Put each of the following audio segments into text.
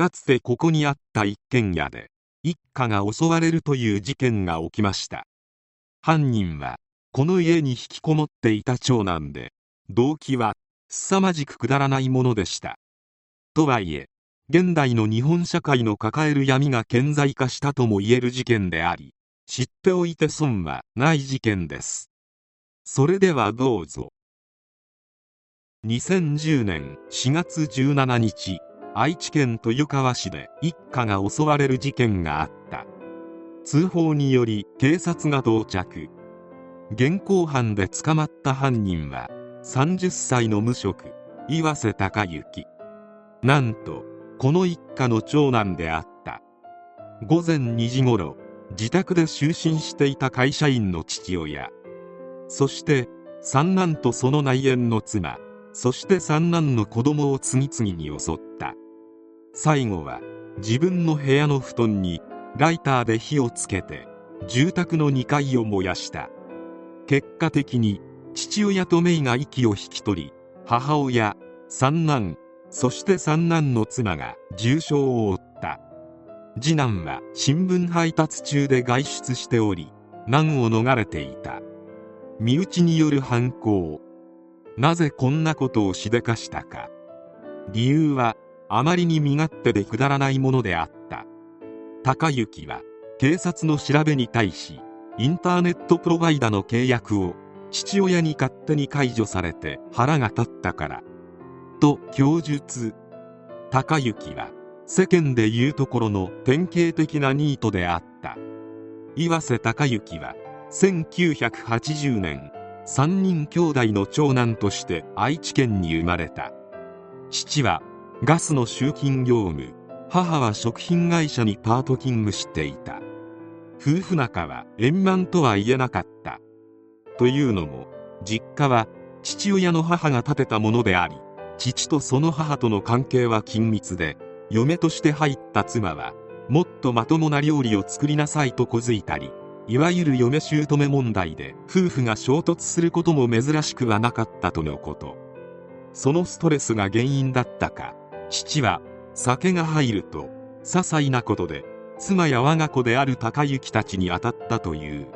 かつてここにあった一軒家で一家が襲われるという事件が起きました。犯人はこの家に引きこもっていた長男で動機は凄まじくくだらないものでした。とはいえ現代の日本社会の抱える闇が顕在化したとも言える事件であり知っておいて損はない事件です。それではどうぞ。2010年4月17日。愛知県豊川市で一家が襲われる事件があった。通報により警察が到着。現行犯で捕まった犯人は30歳の無職岩瀬隆之なんとこの一家の長男であった。午前2時ごろ自宅で就寝していた会社員の父親。そして三男とその内縁の妻。そして三男の子供を次々に襲った。最後は自分の部屋の布団にライターで火をつけて住宅の2階を燃やした。結果的に父親と姪が息を引き取り母親三男そして三男の妻が重傷を負った。次男は新聞配達中で外出しており難を逃れていた。身内による犯行。なぜこんなことをしでかしたか。理由はあまりに身勝手でくだらないものであった。高之は警察の調べに対しインターネットプロバイダの契約を父親に勝手に解除されて腹が立ったからと供述。高之は世間でいうところの典型的なニートであった。岩瀬隆之は1980年3人兄弟の長男として愛知県に生まれた。父はガスの集金業務。母は食品会社にパート勤務していた。夫婦仲は円満とは言えなかった。というのも実家は父親の母が建てたものであり父とその母との関係は緊密で嫁として入った妻はもっとまともな料理を作りなさいと小づいたりいわゆる嫁姑問題で夫婦が衝突することも珍しくはなかったとのこと。そのストレスが原因だったか。父は酒が入ると些細なことで妻や我が子である高行たちに当たったという。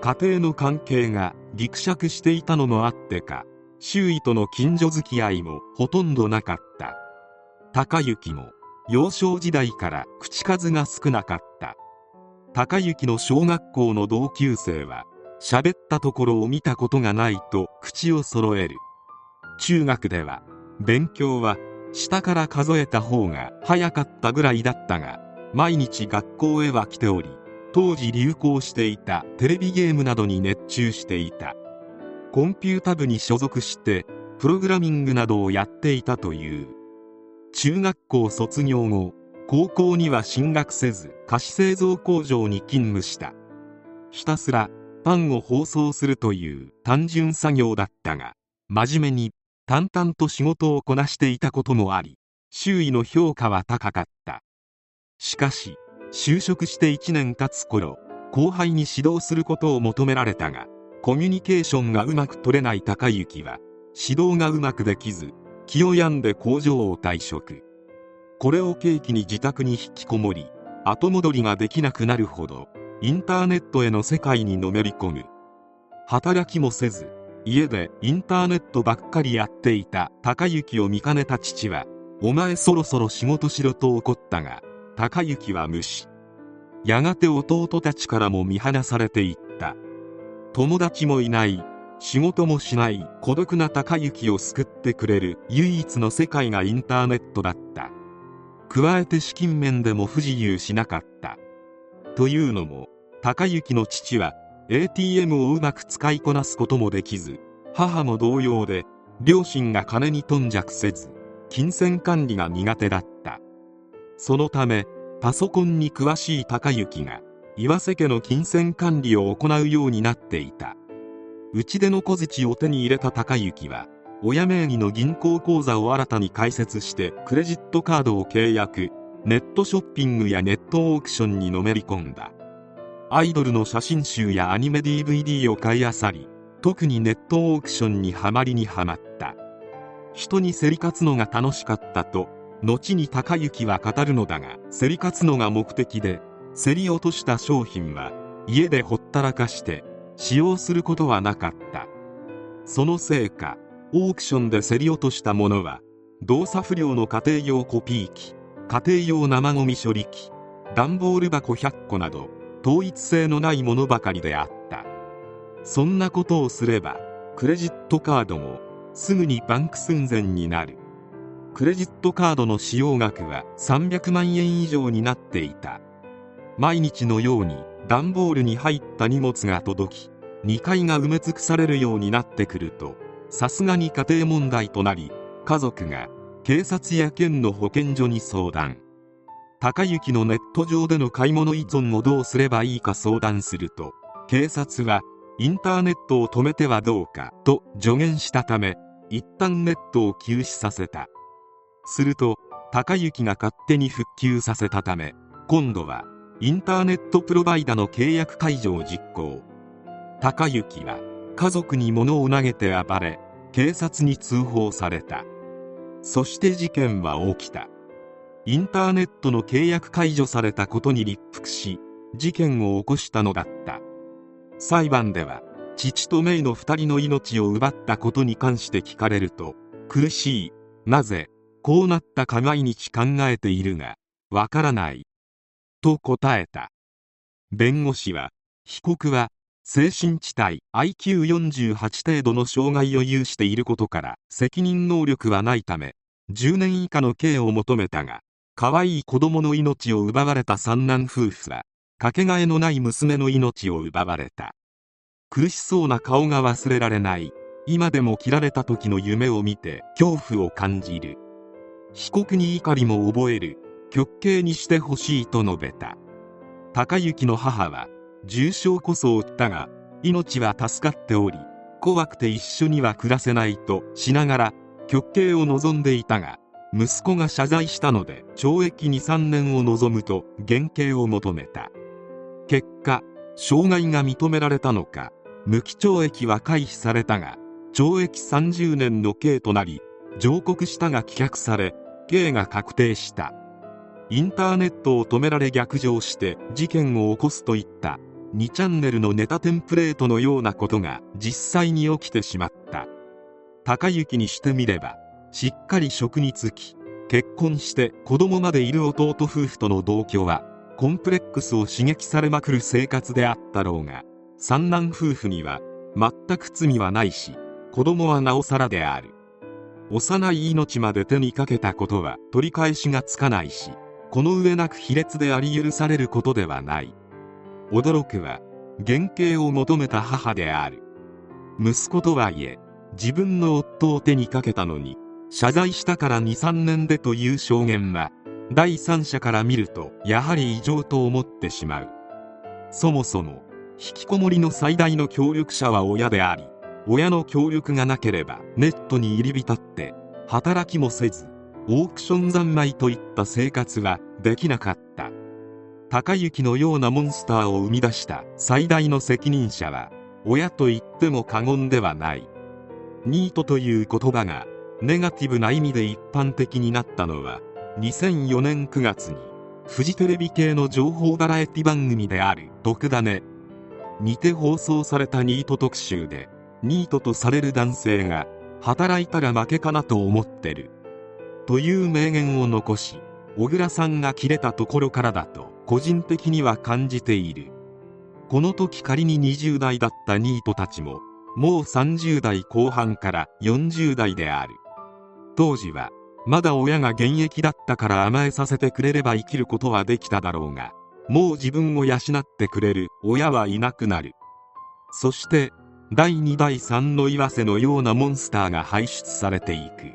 家庭の関係がぎくしゃくしていたのもあってか周囲との近所付き合いもほとんどなかった。高行も幼少時代から口数が少なかった。高行の小学校の同級生は喋ったところを見たことがないと口を揃える。中学では勉強は下から数えた方が早かったぐらいだったが毎日学校へは来ており当時流行していたテレビゲームなどに熱中していた。コンピュータ部に所属してプログラミングなどをやっていたという。中学校卒業後高校には進学せず菓子製造工場に勤務した。ひたすらパンを包装するという単純作業だったが真面目に淡々と仕事をこなしていたこともあり周囲の評価は高かった。しかし就職して1年経つ頃後輩に指導することを求められたがコミュニケーションがうまく取れない高之は指導がうまくできず気を病んで工場を退職。これを契機に自宅に引きこもり後戻りができなくなるほどインターネットへの世界にのめり込む。働きもせず家でインターネットばっかりやっていた高之を見かねた父は「お前そろそろ仕事しろ」と怒ったが高之は無視。やがて弟たちからも見放されていった。友達もいない。仕事もしない。孤独な高之を救ってくれる。唯一の世界がインターネットだった。加えて資金面でも不自由しなかった。というのも高之の父は ATM をうまく使いこなすこともできず母も同様で両親が金に頓着せず金銭管理が苦手だった。そのためパソコンに詳しい高之が岩瀬家の金銭管理を行うようになっていた。内出の小槌を手に入れた高之は親名義の銀行口座を新たに開設してクレジットカードを契約ネットショッピングやネットオークションにのめり込んだ。アイドルの写真集やアニメ DVD を買い漁り特にネットオークションにはまりにはまった。人に競り勝つのが楽しかったと後に高行は語るのだが競り勝つのが目的で競り落とした商品は家でほったらかして使用することはなかった。そのせいかオークションで競り落としたものは動作不良の家庭用コピー機家庭用生ゴミ処理機段ボール箱100個など統一性のないものばかりであった。そんなことをすればクレジットカードもすぐにバンク寸前になる。クレジットカードの使用額は300万円以上になっていた。毎日のように段ボールに入った荷物が届き2階が埋め尽くされるようになってくるとさすがに家庭問題となり家族が警察や県の保健所に相談。高行のネット上での買い物依存をどうすればいいか相談すると警察はインターネットを止めてはどうかと助言したため一旦ネットを休止させた。すると高行が勝手に復旧させたため今度はインターネットプロバイダの契約解除を実行。高行は家族に物を投げて暴れ警察に通報された。そして事件は起きた。インターネットの契約解除されたことに立腹し事件を起こしたのだった。裁判では父と姪の2人の命を奪ったことに関して聞かれると苦しい。なぜこうなったか毎日考えているがわからない。と答えた。弁護士は被告は精神地帯 IQ48 程度の障害を有していることから責任能力はないため10年以下の刑を求めたが可愛い子供の命を奪われた三男夫婦はかけがえのない娘の命を奪われた。苦しそうな顔が忘れられない。今でも切られた時の夢を見て恐怖を感じる。被告に怒りも覚える。極刑にしてほしいと述べた。高行の母は重傷こそ負ったが命は助かっており怖くて一緒には暮らせないとしながら極刑を望んでいたが息子が謝罪したので懲役23年を望むと減刑を求めた。結果傷害が認められたのか無期懲役は回避されたが懲役30年の刑となり上告したが棄却され刑が確定した。インターネットを止められ逆上して事件を起こすといった。2チャンネルのネタテンプレートのようなことが実際に起きてしまった。高行にしてみればしっかり職に就き結婚して子供までいる弟夫婦との同居はコンプレックスを刺激されまくる生活であったろうが三男夫婦には全く罪はないし子供はなおさらである。幼い命まで手にかけたことは取り返しがつかないしこの上なく卑劣であり許されることではない。驚くは減刑を求めた母である。息子とはいえ自分の夫を手にかけたのに謝罪したから23年でという証言は第三者から見るとやはり異常と思ってしまう。そもそも引きこもりの最大の協力者は親であり親の協力がなければネットに入り浸って働きもせずオークション三昧といった生活はできなかった。高行のようなモンスターを生み出した最大の責任者は親と言っても過言ではない。ニートという言葉がネガティブな意味で一般的になったのは2004年9月にフジテレビ系の情報バラエティ番組である「特ダネ」にて放送されたニート特集でニートとされる男性が働いたら負けかなと思ってるという名言を残し小倉さんが切れたところからだと個人的には感じている。この時仮に20代だったニートたちももう30代後半から40代である。当時はまだ親が現役だったから甘えさせてくれれば生きることはできただろうがもう自分を養ってくれる親はいなくなる。そして第2第3の岩瀬のようなモンスターが輩出されていく。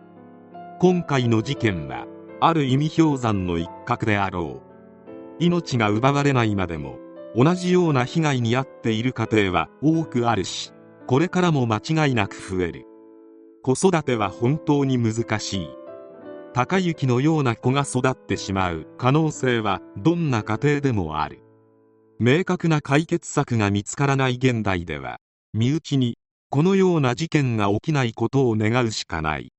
今回の事件はある意味氷山の一角であろう。命が奪われないまでも同じような被害に遭っている家庭は多くあるしこれからも間違いなく増える。子育ては本当に難しい。高雪のような子が育ってしまう。可能性はどんな家庭でもある。明確な解決策が見つからない現代では身内にこのような事件が起きないことを願うしかない。